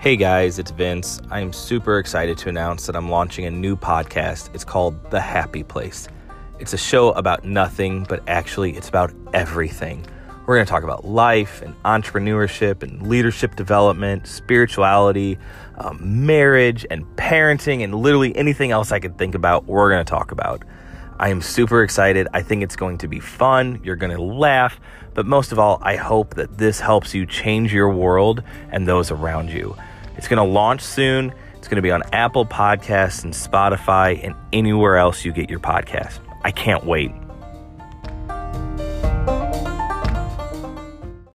Hey guys, it's Vince. I am super excited to announce that I'm launching a new podcast. It's called The Happy Place. It's a show about nothing, but actually, it's about everything. We're going to talk about life and entrepreneurship and leadership development, spirituality, um, marriage and parenting, and literally anything else I could think about, we're going to talk about. I am super excited. I think it's going to be fun. You're going to laugh. But most of all, I hope that this helps you change your world and those around you. It's going to launch soon. It's going to be on Apple Podcasts and Spotify and anywhere else you get your podcast. I can't wait.